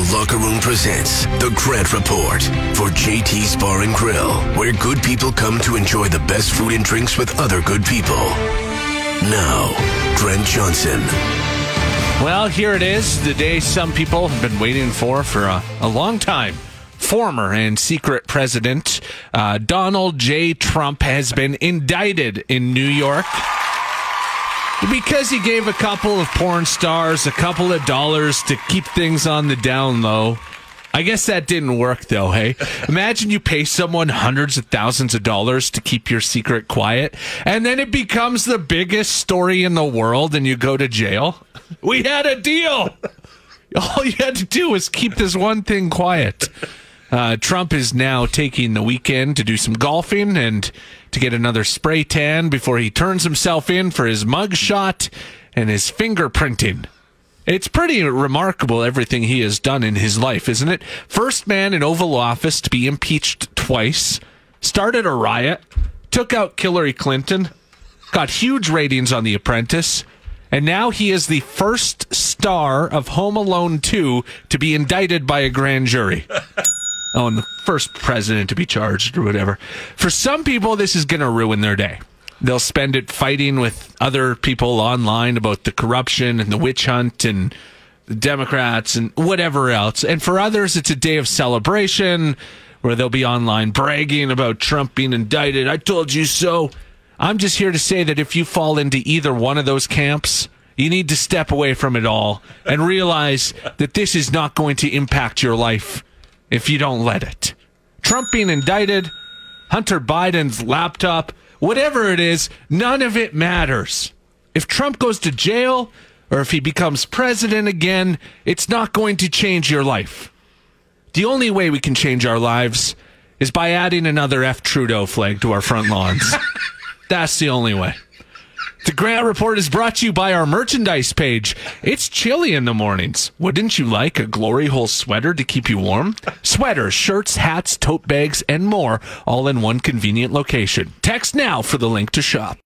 The Locker Room presents The Grant Report for JT's Bar and Grill, where good people come to enjoy the best food and drinks with other good people. Now, Grant Johnson. Well, here it is, the day some people have been waiting for for a, a long time. Former and secret president uh, Donald J. Trump has been indicted in New York because he gave a couple of porn stars a couple of dollars to keep things on the down low. I guess that didn't work though, hey? Imagine you pay someone hundreds of thousands of dollars to keep your secret quiet, and then it becomes the biggest story in the world and you go to jail. We had a deal. All you had to do was keep this one thing quiet. Uh, Trump is now taking the weekend to do some golfing and to get another spray tan before he turns himself in for his mug shot and his fingerprinting. It's pretty remarkable everything he has done in his life, isn't it? First man in Oval Office to be impeached twice, started a riot, took out Hillary Clinton, got huge ratings on The Apprentice, and now he is the first star of Home Alone 2 to be indicted by a grand jury. oh, and the first president to be charged or whatever. For some people, this is going to ruin their day. They'll spend it fighting with other people online about the corruption and the witch hunt and the Democrats and whatever else. And for others, it's a day of celebration where they'll be online bragging about Trump being indicted. I told you so. I'm just here to say that if you fall into either one of those camps, you need to step away from it all and realize that this is not going to impact your life if you don't let it. Trump being indicted, Hunter Biden's laptop, whatever it is, none of it matters. If Trump goes to jail or if he becomes president again, it's not going to change your life. The only way we can change our lives is by adding another F Trudeau flag to our front lawns. That's the only way. The Grant Report is brought to you by our merchandise page. It's chilly in the mornings. Wouldn't you like a glory hole sweater to keep you warm? Sweaters, shirts, hats, tote bags, and more, all in one convenient location. Text now for the link to shop.